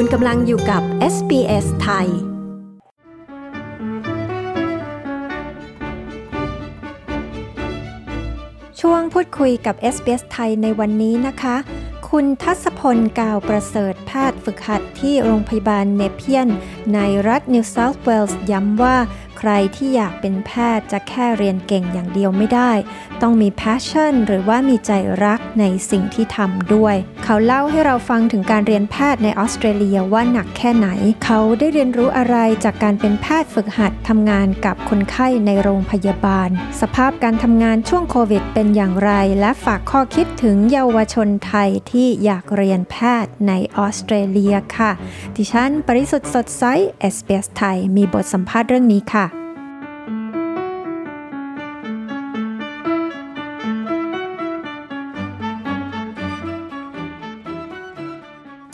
คุณกำลังอยู่กับ SBS ไทย ช่วงพูดคุยกับ SBS ไทยในวันนี้นะคะ คุณทัศพลกาวประเสริฐแพทย์ฝึกหัดที่โรงพยาบาลเนเพียน ในรัฐนิวเซาท์เวลส์ย้ำว่า ใครที่อยากเป็นแพทย์จะแค่เรียนเก่งอย่างเดียวไม่ได้ ต้องมี passion หรือว่ามีใจรักในสิ่งที่ทำด้วย เขาเล่าให้เราฟังถึงการเรียนแพทย์ในออสเตรเลียว่าหนักแค่ไหน เขาได้เรียนรู้อะไรจากการเป็นแพทย์ฝึกหัดทำงานกับคนไข้ในโรงพยาบาล สภาพการทำงานช่วงโควิดเป็นอย่างไร และฝากข้อคิดถึงเยาวชนไทยที่อยากเรียนแพทย์ในออสเตรเลียค่ะ ดิฉันปริสุทธ์สดใส SBS ไทย มีบทสัมภาษณ์เรื่องนี้ค่ะ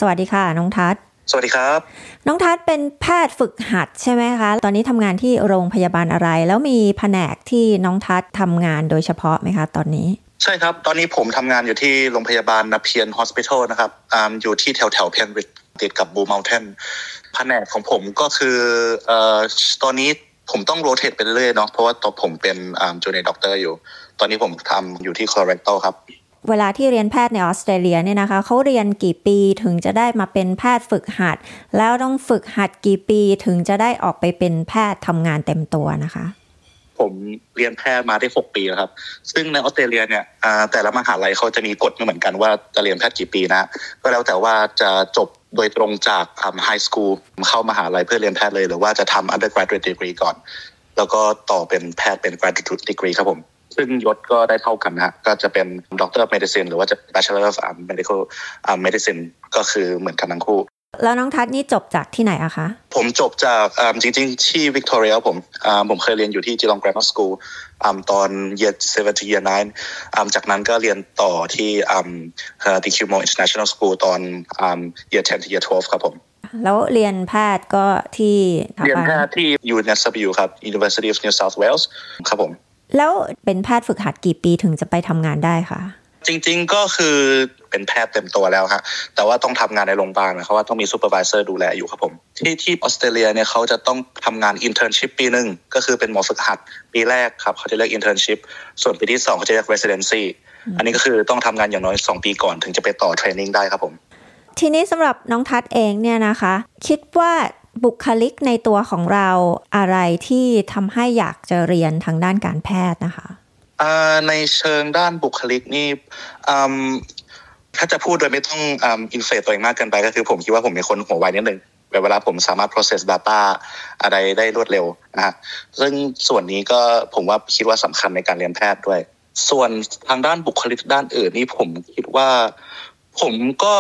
สวัสดีค่ะ น้องทัศน์สวัสดีครับ น้องทัศน์เป็นแพทย์ฝึกหัดใช่ไหมคะ ตอนนี้ทำงานที่โรงพยาบาลอะไร แล้วมีแผนกที่น้องทัศน์ทำงานโดยเฉพาะไหมคะ ตอนนี้ ใช่ครับ ตอนนี้ผมทำงานอยู่ที่โรงพยาบาล Nepean Hospital นะครับออยู่ที่แถวแถว Penrith ติดกับบูม u ลเทนแผนกของผมก็คือเอ่อตอนนี้ผมต้อง rotate ไปเรื่อยๆเนาะเพราะว่าตัวผมเป็น junior doctor อยู่ ตอนนี้ผมทำอยู่ที่ colorecโตครับ เวลาที่เรียนแพทย์ในออสเตรเลียเนี่ยนะคะเขาเรียนกี่ปีถึงจะได้มาเป็นแพทย์ฝึกหัด แล้วต้องฝึกหัดกี่ปีถึงจะได้ออกไปเป็นแพทย์ทำงานเต็มตัวนะคะ ผมเรียนแพทย์มาได้ 6 ปีแล้วครับ ซึ่งในออสเตรเลียเนี่ยแต่ละมหาลัยเขาจะมีกฎไม่เหมือนกันว่าจะเรียนแพทย์กี่ปีนะ ก็แล้วแต่ว่าจะจบโดยตรงจากไฮสคูลเข้ามหาลัยเพื่อเรียนแพทย์เลย หรือว่าจะทำ undergraduate degree ก่อน แล้วก็ต่อเป็นแพทย์เป็น graduate degree ครับผม ซึ่งยศก็ได้เท่ากันนะฮะก็จะเป็น Doctor of Medicine หรือว่าจะ Bachelor of Medical Medicine ก็คือเหมือนกันทั้งคู่ แล้วน้องทัศน์นี่จบจากที่ไหนอะคะ ผมจบจากจริง ๆ ที่วิกตอเรียผมผมเคยเรียนอยู่ที่จีลองแกรมมาสกูลตอน year seven to year nine จากนั้นก็เรียนต่อที่ The q m o International School ตอน year ten to year twelve ครับผมแล้วเรียนแพทย์ก็ที่ เรียนแพทย์ที่ UNSW ครับ University of New South Wales ครับผม แล้วเป็นแพทย์ฝึกหัดกี่ปีถึงจะไปทำงานได้คะจริง ๆ ก็คือเป็นแพทย์เต็มตัวแล้วฮะแต่ว่าต้องทำงานในโรงพยาบาลนะครับว่าต้องมี supervisor ดูแลอยู่ครับผมที่ที่ออสเตรเลียเนี่ยเขาจะต้องทำงาน internship ปีหนึ่งก็คือเป็นหมอฝึกหัดปีแรกครับเขาจะเรียก internship ส่วนปีที่สองเขาจะเรียก residency อันนี้ก็คือต้องทำงานอย่างน้อย 2 ปีก่อนถึงจะไปต่อ training ได้ครับผม ทีนี้สำหรับน้องทัศเองเนี่ยนะคะ คิดว่า บุคลิกในตัวของเราอะไรที่ทำให้อยากจะเรียนทางด้านการแพทย์นะคะในเชิงด้านบุคลิกนี่ถ้าจะพูดโดยไม่ต้องอินเฟตัวเองมากเกินไปก็คือผมคิดว่าผมเป็นคนหัวไวนิดนึงเวลาผมสามารถ process data อะไรได้รวดเร็วนะฮะซึ่งส่วนนี้ก็ผมว่าคิดว่าสำคัญในการเรียนแพทย์ด้วย ส่วนทางด้านบุคลิกด้านอื่นนี่ผมคิดว่า ผมก็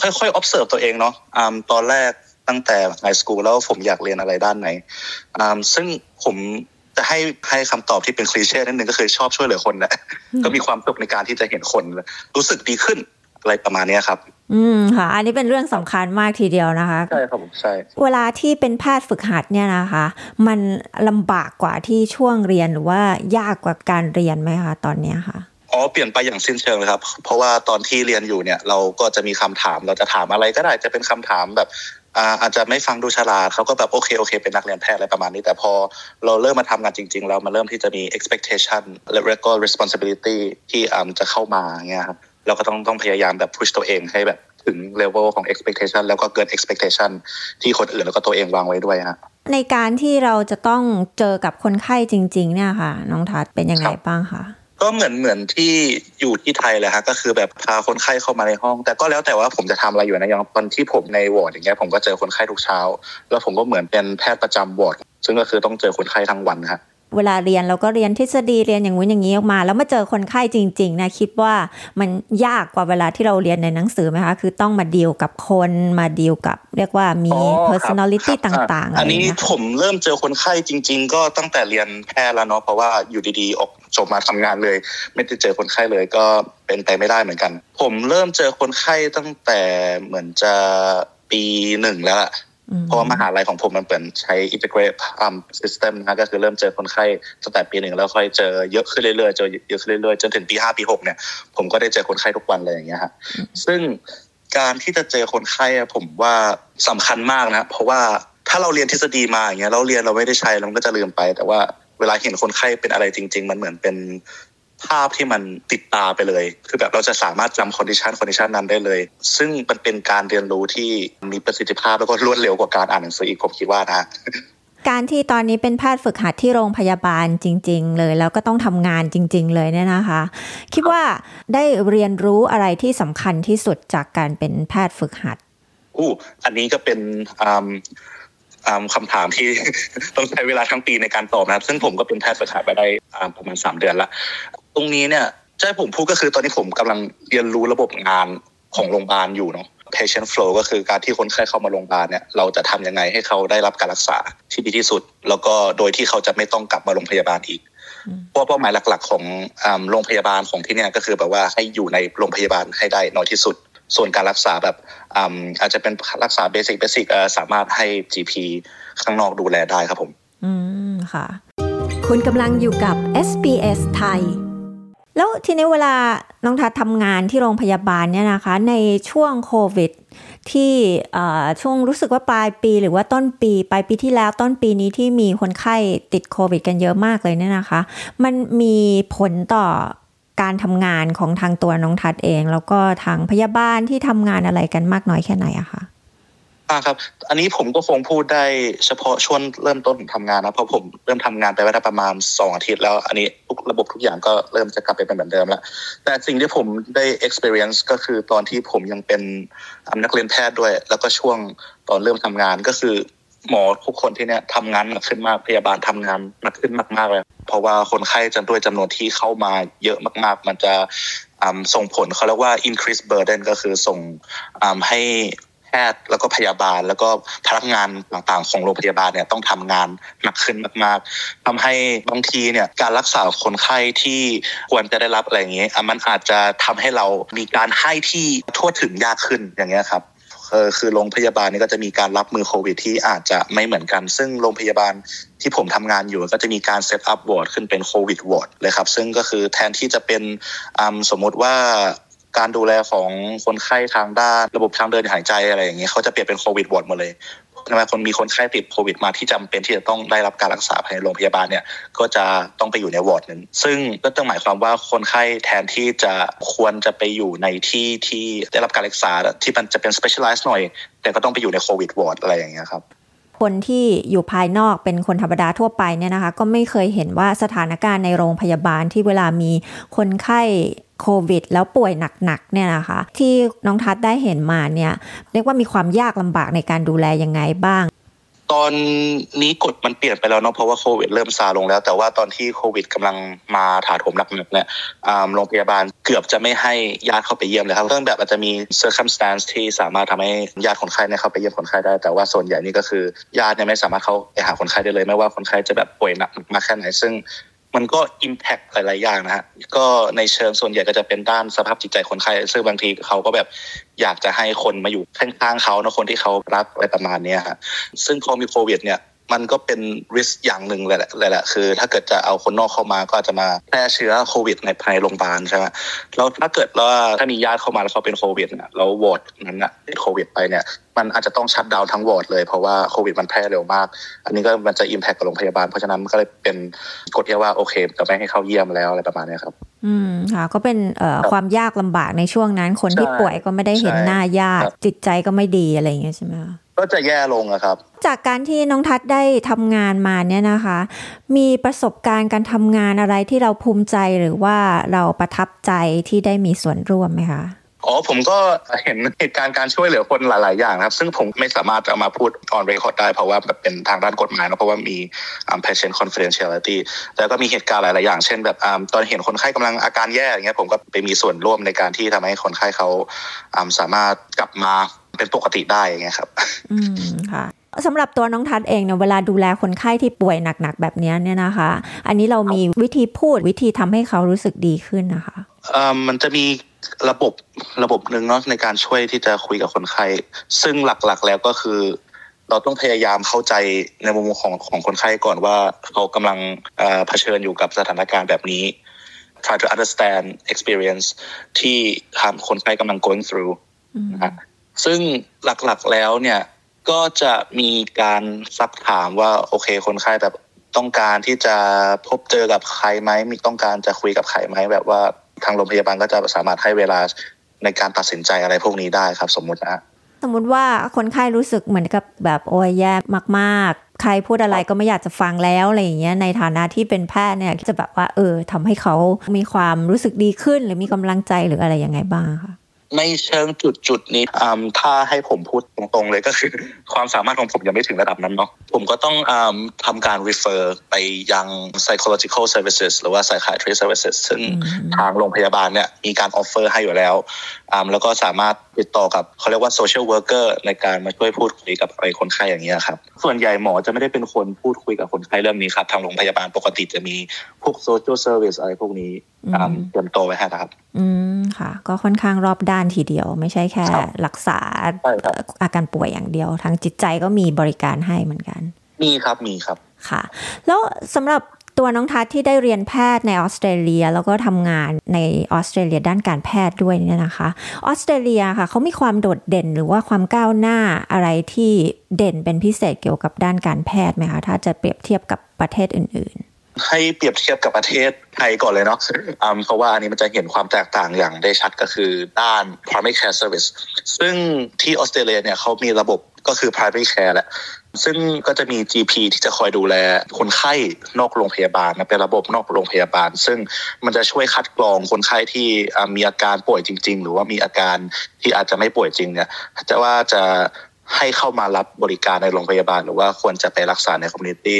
ค่อยๆ observe ตัวเองเนาะตอนแรก ตั้งแต่ไฮสคูลแล้วผมอยากเรียนอะไรด้านไหนซึ่งผมจะให้ให้คำตอบที่เป็นคลีเช่นิดนึงก็คือชอบช่วยเหลือคนนะก็มีความสุขในการที่จะเห็นคน รู้สึกดีขึ้นอะไรประมาณนี้ครับ อืมค่ะ อันนี้เป็นเรื่องสำคัญมากทีเดียวนะคะ ใช่ครับผมใช่ เวลาที่เป็นแพทย์ฝึกหัดเนี่ยนะคะ มันลำบากกว่าที่ช่วงเรียนหรือว่ายากกว่าการเรียนไหมคะตอนนี้ค่ะอ๋อเปลี่ยนไปอย่างสิ้นเชิงเลยครับ เพราะว่าตอนที่เรียนอยู่เนี่ย เราก็จะมีคำถามเราจะถามอะไรก็ได้จะเป็นคำถามแบบ อาจจะไม่ฟังดูฉลาดเขาก็แบบโอเคโอเค เป็นนักเรียนแพทย์อะไรประมาณนี้ แต่พอเราเริ่มมาทำงานจริง ๆ แล้วมันเริ่มที่จะมี expectation และก็ responsibility ที่จะเข้ามาเงี้ยครับเราก็ต้องต้องพยายามแบบ push ตัวเองให้แบบถึง level ของ expectation แล้วก็เกิน expectation ที่คนอื่นแล้วก็ตัวเองวางไว้ด้วยฮะในการที่เราจะต้องเจอกับคนไข้จริง ๆ เนี่ยค่ะ น้องทัศเป็นยังไงบ้างคะ ก็เหมือนเหมือนที่อยู่ที่ไทยเลยฮะก็คือแบบพาคนไข้เข้ามาในห้อง แต่ก็แล้วแต่ว่าผมจะทำอะไรอยู่นะอย่างตอนที่ผมในวอร์ดอย่างเงี้ยผมก็เจอคนไข้ทุกเช้า แล้วผมก็เหมือนเป็นแพทย์ประจำวอร์ดซึ่งก็คือต้องเจอคนไข้ทั้งวันฮะ เวลาเรียนเราก็เรียนทฤษฎีเรียนอย่างงู้นอย่างนี้ออกมา แล้วมาเจอคนไข้จริง ๆ นะคิดว่ามันยากกว่าเวลาที่เราเรียนในหนังสือไหมคะ คือต้องมาดีลกับคนมาดีลกับ เรียกว่ามี personality ต่างๆ อันนี้ผมเริ่มเจอคนไข้จริง ๆ ก็ตั้งแต่เรียนแพทย์แล้วเนาะเพราะว่าอยู่ดีๆ ออกจบมาทำงานเลย ไม่ได้เจอคนไข้เลยก็เป็นไปไม่ได้เหมือนกัน ผมเริ่มเจอคนไข้ตั้งแต่เหมือนจะปีหนึ่งแล้ว เพราะว่ามหาลัยของผมมันเปิดใช้ integrate um system นะก็คือเริ่มเจอคนไข้ตั้งแต่ปีหนึ่งแล้วค่อยเจอเยอะขึ้นเรื่อยๆเจอเยอะขึ้นเรื่อยๆจนถึงปีห้าปีหกเนี่ยผมก็ได้เจอคนไข้ทุกวันเลยอย่างเงี้ยฮะซึ่งการที่จะเจอคนไข้ผมว่าสำคัญมากนะเพราะว่าถ้าเราเรียนทฤษฎีมาอย่างเงี้ยเราเรียนเราไม่ได้ใช้เราก็จะลืมไป แต่ว่าเวลาเห็นคนไข้เป็นอะไรจริง ๆ มันเหมือนเป็น ภาพที่มันติดตาไปเลย คือแบบเราจะสามารถจำ condition condition นั้นได้เลย ซึ่งมันเป็นการเรียนรู้ที่มีประสิทธิภาพแล้วก็รวดเร็วกว่าการอ่านหนังสืออีกผมคิดว่านะการที่ตอนนี้เป็นแพทย์ฝึกหัดที่โรงพยาบาลจริง ๆ เลย แล้วก็ต้องทำงานจริง ๆ เลยเนี่ยนะคะ คิดว่าได้เรียนรู้อะไรที่สำคัญที่สุดจากการเป็นแพทย์ฝึกหัดอู้อันนี้ก็เป็นคำถามที่ต้องใช้เวลาทั้งปีในการตอบนะ ซึ่งผมก็เป็นแพทย์ฝึกหัดไปได้ประมาณสามเดือนละต รงนี้เนี่ยใช่ผมพูดก็คือตอนนี้ผมกำลังเรียนรู้ระบบงานของโรงพยาบาลอยู่เนาะ patient flow ก็คือการที่คนไข้เข้ามาโรงพยาบาลเนี่ยเราจะทำยังไงให้เขาได้รับการรักษาที่ดีที่สุด แล้วก็โดยที่เขาจะไม่ต้องกลับมาโรงพยาบาลอีกเพราะเป้าหมายหลัก ๆ ของโรงพยาบาลของที่เนี่ยก็คือแบบว่าให้อยู่ในโรงพยาบาลให้ได้น้อยที่สุด ส่วนการรักษาแบบอาจจะเป็นรักษาเบสิกเบสิกสามารถให้ GP ข้างนอกดูแลได้ครับผม อืมค่ะ คุณกำลังอยู่กับ SBS ไทย แล้วทีนี้เวลาน้องทัดทำงานที่โรงพยาบาลเนี่ยนะคะ ในช่วงโควิด ที่ช่วงรู้สึกว่าปลายปีหรือว่าต้นปีปลายปีที่แล้วต้นปีนี้ที่มีคนไข้ติดโควิด กันเยอะมากเลยเนี่ยนะคะ มันมีผลต่อการทำงานของทางตัวน้องทัดเอง แล้วก็ทางพยาบาลที่ทำงานอะไรกันมากน้อยแค่ไหนอะคะ อ่าครับ อันนี้ผมก็คงพูดได้เฉพาะช่วงเริ่มต้นทำงานนะ เพราะผมเริ่มทำงานไปได้ประมาณสองอาทิตย์แล้ว อันนี้ทุกระบบทุกอย่างก็เริ่มจะกลับไปเป็นเหมือนเดิมแล้ว แต่สิ่งที่ผมได้ experience ก็คือตอนที่ผมยังเป็นนักเรียนแพทย์ด้วย แล้วก็ช่วงตอนเริ่มทำงานก็คือหมอทุกคนที่เนี่ยทำงานหนักขึ้นมากพยาบาลทำงานหนักขึ้นมากๆเลยเพราะว่าคนไข้จำด้วยจำนวนที่เข้ามาเยอะมาก ๆ มันจะส่งผลเขาเรียกว่า increase burden ก็คือส่งให้ แพทย์แล้วก็พยาบาล แล้วก็พนักงานต่างๆ ของโรงพยาบาลเนี่ยต้องทำงานหนักขึ้นมากๆทำให้บางทีเนี่ยการรักษาคนไข้ที่ควรจะได้รับอะไรอย่างเงี้ยมันอาจจะทำให้เรามีการให้ที่ทั่วถึงยากขึ้นอย่างเงี้ยครับคือโรงพยาบาลนี่ก็จะมีการรับมือโควิดที่อาจจะไม่เหมือนกัน ซึ่งโรงพยาบาลที่ผมทำงานอยู่ก็จะมีการ set up ward ขึ้นเป็นโควิดวอร์ดเลยครับ ซึ่งก็คือแทนที่จะเป็นสมมติว่า การดูแลของคนไข้ทางด้านระบบทางเดินหายใจอะไรอย่างเงี้ยเขาจะเปลี่ยนเป็นโควิดวอร์ดหมดเลยทำไมคนมีคนไข้ติดโควิดมาที่จำเป็นที่จะต้องได้รับการรักษาภายในโรงพยาบาลเนี่ยก็จะต้องไปอยู่ในวอร์ดนึงซึ่งก็ต้องหมายความว่าคนไข้แทนที่จะควรจะไปอยู่ในที่ที่ได้รับการรักษาที่มันจะเป็น specialized หน่อย แต่ก็ต้องไปอยู่ในโควิดวอร์ดอะไรอย่างเงี้ยครับ คนที่อยู่ภายนอกเป็นคนธรรมดาทั่วไปเนี่ยนะคะ ก็ไม่เคยเห็นว่าสถานการณ์ในโรงพยาบาลที่เวลามีคนไข้โควิด แล้วป่วยหนักๆเนี่ยนะคะ ที่น้องทัศได้เห็นมาเนี่ยเรียกว่ามีความยากลำบากในการดูแลยังไงบ้าง ตอนนี้กฎมันเปลี่ยนไปแล้วเนาะเพราะว่าโควิดเริ่มซาลงแล้ว แต่ว่าตอนที่โควิดกำลังมาถาโถมหนักๆเนี่ยโรงพยาบาลเกือบจะไม่ให้ญาติเข้าไปเยี่ยมเลยครับเรื่องแบบอาจจะมี circumstance ที่สามารถทำให้ญาติคนไข้เนี่ยเข้าไปเยี่ยมคนไข้ได้ แต่ว่าส่วนใหญ่นี่ก็คือญาติเนี่ยไม่สามารถเข้าไปหาคนไข้ได้เลย ไม่ว่าคนไข้จะแบบป่วยหนักมากแค่ไหนซึ่ง มันก็อิมแพกหลาย ๆ อย่างนะฮะก็ในเชิงส่วนใหญ่ก็จะเป็นด้านสภาพจิตใจคนไข้ซึ่งบางทีเขาก็แบบอยากจะให้คนมาอยู่ข้างๆเขานะคนที่เขารักอะไรประมาณนี้ฮะซึ่งพอมีโควิดเนี่ย มันก็เป็นริสอย่างหนึ่งเลยแหละเลยแหละคือ ถ้าเกิดจะเอาคนนอกเข้ามาก็จะมาแพร่เชื้อโควิดในภายในโรงพยาบาลใช่ไหมแล้วถ้าเกิดว่าถ้ามีญาติเข้ามาแล้วเขาเป็นโควิดเนี่ยแล้ววอร์ดนั้นนะติดโควิดไปเนี่ยมันอาจจะต้องชัดดาวทั้งวอร์ดเลยเพราะว่าโควิดมันแพร่เร็วมาก อันนี้ก็มันจะอิมแพคกับโรงพยาบาลเพราะฉะนั้นก็เลยเป็นกฎที่ว่าโอเคจะไม่ให้เข้าเยี่ยมแล้วอะไรประมาณนี้ครับ อืมค่ะก็เป็นเอ่อความยากลำบากในช่วงนั้น คนที่ป่วยก็ไม่ได้เห็นหน้าญาติจิตใจก็ไม่ดีอะไรอย่างเงี้ยใช่ไหมคะ ก็จะแย่ลงอะครับ จากการที่น้องทัศได้ทำงานมาเนี่ยนะคะ มีประสบการณ์การทำงานอะไรที่เราภูมิใจหรือว่าเราประทับใจที่ได้มีส่วนร่วมไหมคะอ๋อผมก็เห็นเหตุการณ์การช่วยเหลือคนหลาย ๆ อย่างครับ ซึ่งผมไม่สามารถจะมาพูด on record ได้เพราะว่าแบบเป็นทางด้านกฎหมายนะเพราะว่ามี patient confidentiality แล้วก็มีเหตุการณ์หลาย ๆ อย่างเช่นแบบตอนเห็นคนไข้กำลังอาการแย่อย่างเงี้ยผมก็ไปมีส่วนร่วมในการที่ทำให้คนไข้เขาสามารถกลับมา เป็นปกติได้ไงครับ อืมค่ะสำหรับตัวน้องทัดเองเนี่ยเวลาดูแลคนไข้ที่ป่วยหนักๆแบบนี้เนี่ยนะคะ อันนี้เรามีวิธีพูดวิธีทำให้เขารู้สึกดีขึ้นนะคะอ่ามันจะมีระบบระบบหนึ่งเนาะในการช่วยที่จะคุยกับคนไข้ซึ่งหลักๆแล้วก็คือ เราต้องพยายามเข้าใจในมุมของของคนไข้ก่อนว่าเขากำลังเผชิญอยู่กับสถานการณ์แบบนี้ try to understand experience ที่ทางคนไข้กำลัง going through นะ ซึ่งหลักๆแล้วเนี่ยก็จะมีการซักถามว่าโอเคคนไข้แบบต้องการที่จะพบเจอกับใครไหมมีต้องการจะคุยกับใครไหมแบบว่าทางโรงพยาบาลก็จะสามารถให้เวลาในการตัดสินใจอะไรพวกนี้ได้ครับ สมมุตินะสมมุติว่าคนไข้รู้สึกเหมือนกับแบบโอ้ยแย่มากๆ ใครพูดอะไรก็ไม่อยากจะฟังแล้วอะไรอย่างเงี้ยในฐานะที่เป็นแพทย์เนี่ยจะแบบว่าเออทำให้เขามีความรู้สึกดีขึ้น หรือมีกำลังใจหรืออะไรยังไงบ้างคะ ในเชิงจุดจุดนี้ถ้าให้ผมพูดตรงๆเลยก็คือ ความสามารถของผมยังไม่ถึงระดับนั้นเนาะผมก็ต้องทำการ refer ไปยัง psychological services หรือว่า psychiatry services ซึ่งทางโรงพยาบาลเนี่ยมีการ offer ให้อยู่แล้ว แล้วก็สามารถติดต่อกับเขาเรียกว่า social worker ในการมาช่วยพูดคุยกับไอ้คนไข้อย่างเงี้ยครับส่วนใหญ่หมอจะไม่ได้เป็นคนพูดคุยกับคนไข้เรื่องนี้ครับทางโรงพยาบาลปกติจะมีพวก social service อะไรพวกนี้เตรียมตัวไว้ให้นะครับ อืมค่ะ ก็ค่อนข้างรอบด้านทีเดียว ไม่ใช่แค่รักษาอาการป่วยอย่างเดียวทางจิตใจก็มีบริการให้เหมือนกัน มีครับมีครับค่ะ แล้วสำหรับ ตัวน้องทัศที่ได้เรียนแพทย์ในออสเตรเลีย แล้วก็ทำงานในออสเตรเลียด้านการแพทย์ด้วยเนี่ยนะคะออสเตรเลียค่ะเขามีความโดดเด่นหรือว่าความก้าวหน้าอะไรที่เด่นเป็นพิเศษเกี่ยวกับด้านการแพทย์ไหมคะถ้าจะเปรียบเทียบกับประเทศอื่นให้เปรียบเทียบกับประเทศไทยก่อนเลยเนาะเพราะว่าอันนี้มันจะเห็นความแตกต่างอย่างได้ชัดก็คือด้าน primary care service ซึ่งที่ออสเตรเลียเนี่ยเขามีระบบก็คือ primary care แหละ ซึ่งก็จะมี GP ที่จะคอยดูแลคนไข้นอกโรงพยาบาลนะเป็นระบบนอกโรงพยาบาล ซึ่งมันจะช่วยคัดกรองคนไข้ที่มีอาการป่วยจริง ๆ หรือว่ามีอาการที่อาจจะไม่ป่วยจริงเนี่ยจะว่าจะให้เข้ามารับบริการในโรงพยาบาล หรือว่าควรจะไปรักษาใน community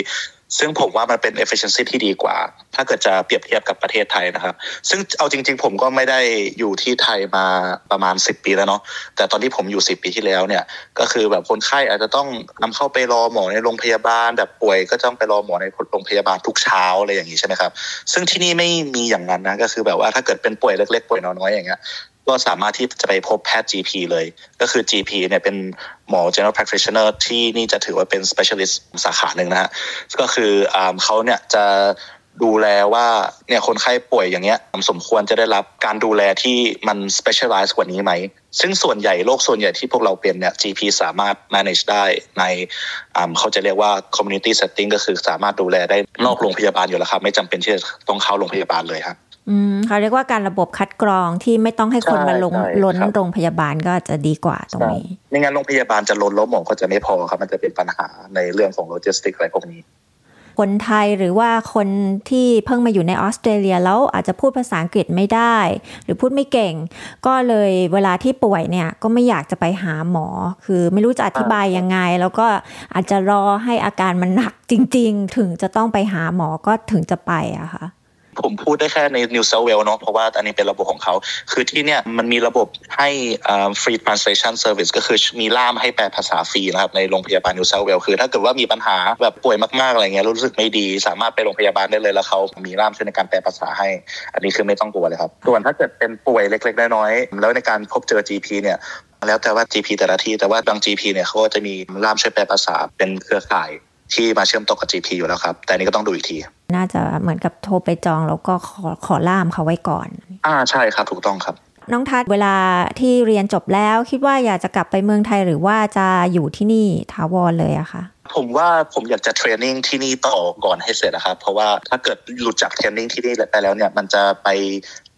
ซึ่งผมว่ามันเป็น efficiency ที่ดีกว่า ถ้าเกิดจะเปรียบเทียบกับประเทศไทยนะครับ ซึ่งเอาจริง ๆ ผมก็ไม่ได้อยู่ที่ไทยมาประมาณ 10 ปีแล้วเนาะ แต่ตอนที่ผมอยู่ 10 ปีที่แล้วเนี่ย ก็คือแบบคนไข้อาจจะต้องนำเข้าไปรอหมอในโรงพยาบาล แบบป่วยก็ต้องไปรอหมอในโรงพยาบาลทุกเช้าอะไรอย่างนี้ใช่ไหมครับ ซึ่งที่นี่ไม่มีอย่างนั้นนะ ก็คือแบบว่าถ้าเกิดเป็นป่วยเล็กๆป่วยน้อยๆอย่างเงี้ย ก็สามารถที่จะไปพบแพทย์ GP เลย ก็คือ GP เนี่ยเป็นหมอ general practitioner ที่นี่จะถือว่าเป็น specialist สาขาหนึ่งนะฮะก็คือเขาเนี่ยจะดูแลว่าเนี่ยคนไข้ป่วยอย่างเงี้ยสมควรจะได้รับการดูแลที่มัน specialize กว่านี้ไหม ซึ่งส่วนใหญ่โรคส่วนใหญ่ที่พวกเราเป็นเนี่ย GP สามารถ manage ได้ในเขาจะเรียกว่า community setting ก็คือสามารถดูแลได้นอกโรงพยาบาลอยู่แล้วครับ ไม่จำเป็นที่จะต้องเข้าโรงพยาบาลเลยครับ เขาเรียกว่าการระบบคัดกรองที่ไม่ต้องให้คนมาลงล้นโรงพยาบาลก็จะดีกว่าตรงนี้ไม่งั้นโรงพยาบาลจะล้นแล้วหมอก็จะไม่พอครับ มันจะเป็นปัญหาในเรื่องของโลจิสติกอะไรพวกนี้ คนไทยหรือว่าคนที่เพิ่งมาอยู่ในออสเตรเลียแล้วอาจจะพูดภาษาอังกฤษไม่ได้ หรือพูดไม่เก่ง ก็เลยเวลาที่ป่วยเนี่ยก็ไม่อยากจะไปหาหมอ คือไม่รู้จะอธิบายยังไง แล้วก็อาจจะรอให้อาการมันหนักจริง ๆ ถึงจะต้องไปหาหมอก็ถึงจะไปอะค่ะ ผมพูดได้แค่ใน New South Wales เนาะเพราะว่าอันนี้เป็นระบบของเขา คือที่เนี่ยมันมีระบบให้ free translation service ก็คือมีล่ามให้แปลภาษาฟรีนะครับ ในโรงพยาบาล New South Wales คือถ้าเกิดว่ามีปัญหาแบบป่วยมากๆอะไรเงี้ยรู้สึกไม่ดี สามารถไปโรงพยาบาลได้เลยแล้วเขามีล่ามช่วยในการแปลภาษาให้ อันนี้คือไม่ต้องกลัวเลยครับส่วนถ้าเกิดเป็นป่วยเล็ก ๆ น้อยๆแล้วในการพบเจอ GP เนี่ยแล้วแต่ว่า GP แต่ละที่แต่ว่าบาง GP เนี่ยเขาก็จะมีล่ามช่วยแปลภาษาเป็นเครือข่าย ที่มาเชื่อมต่อกับ GP อยู่แล้วครับ แต่นี้ก็ต้องดูอีกที น่าจะเหมือนกับโทรไปจองแล้วก็ขอขอล่ามเขาไว้ก่อน อ่าใช่ครับถูกต้องครับ น้องทัศเวลาที่เรียนจบแล้วคิดว่าอยากจะกลับไปเมืองไทยหรือว่าจะอยู่ที่นี่ถาวรเลยอะคะผมว่าผมอยากจะเทรนนิ่งที่นี่ต่อก่อนให้เสร็จนะครับ เพราะว่าถ้าเกิดหลุดจากเทรนนิ่งที่นี่ไปแล้วเนี่ย มันจะไป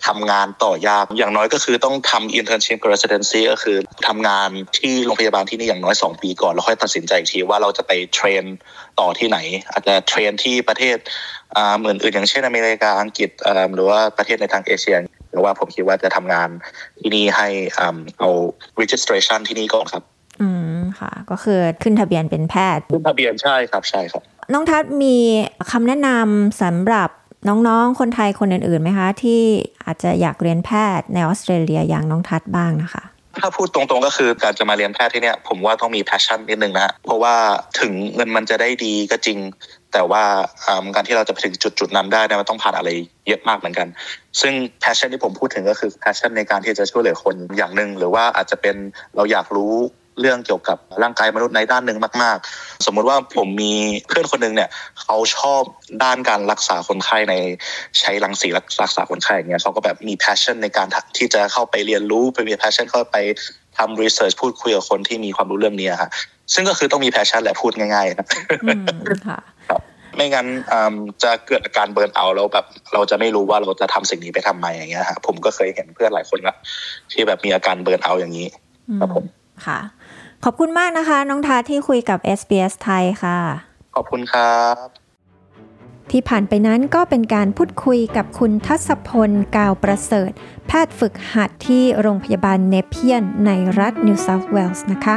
ทำงานต่อยากอย่างน้อยก็คือต้องทำ internship residency ก็คือทำงานที่โรงพยาบาลที่นี่อย่างน้อย 2 ปีก่อน แล้วค่อยตัดสินใจอีกทีว่าเราจะไปเทรนต่อที่ไหน อาจจะเทรนที่ประเทศเหมือนอื่นอย่างเช่นอเมริกาอังกฤษหรือว่าประเทศในทางเอเชียหรือว่าผมคิดว่าจะทำงานที่นี่ให้เอา registration ที่นี่ก่อนครับ อืมค่ะ ก็คือขึ้นทะเบียนเป็นแพทย์ ขึ้นทะเบียนใช่ครับใช่ครับน้องทัศมีคำแนะนำสำหรับ น้องๆ คนไทยคนอื่นๆไหมคะ ที่อาจจะอยากเรียนแพทย์ในออสเตรเลียอย่างน้องทัศบ้างนะคะถ้าพูดตรงๆก็คือการจะมาเรียนแพทย์ที่เนี่ยผมว่าต้องมี passion นิดนึงนะเพราะว่าถึงเงินมันจะได้ดีก็จริง แต่ว่าการที่เราจะไปถึงจุดๆนั้นได้เนี่ยมันต้องผ่านอะไรเยอะมากเหมือนกัน ซึ่ง passion ที่ผมพูดถึงก็คือ passion ในการที่จะช่วยเหลือคนอย่างหนึ่งหรือว่าอาจจะเป็นเราอยากรู้ เรื่องเกี่ยวกับร่างกายมนุษย์ในด้านหนึ่งมาก ๆ สมมุติว่าผมมีเพื่อนคนหนึ่งเนี่ยเขาชอบด้านการรักษาคนไข้ในใช้รังสีรักษาคนไข้อย่างเงี้ยเขาก็แบบมี passion ในการที่จะเข้าไปเรียนรู้ไปมี passion เข้าไปทำ research พูดคุยกับคนที่มีความรู้เรื่องนี้ฮะซึ่งก็คือต้องมี passion แหละพูดง่ายๆนะอืมค่ะไม่งั้นจะเกิดอาการ burnout แล้วแบบเราจะไม่รู้ว่าเราจะทำสิ่งนี้ไปทำไมอย่างเงี้ยฮะผมก็เคยเห็นเพื่อนหลายคนละที่แบบมีอาการ burnout อย่างนี้ครับผมค่ะ ขอบคุณมากนะคะ น้องทัศน์ที่คุยกับ SBS ไทยค่ะ ขอบคุณครับที่ผ่านไปนั้นก็เป็นการพูดคุยกับคุณทัศพล กาวประเสริฐ แพทย์ฝึกหัดที่โรงพยาบาลเนเพียนในรัฐนิวเซาท์เวลส์นะคะ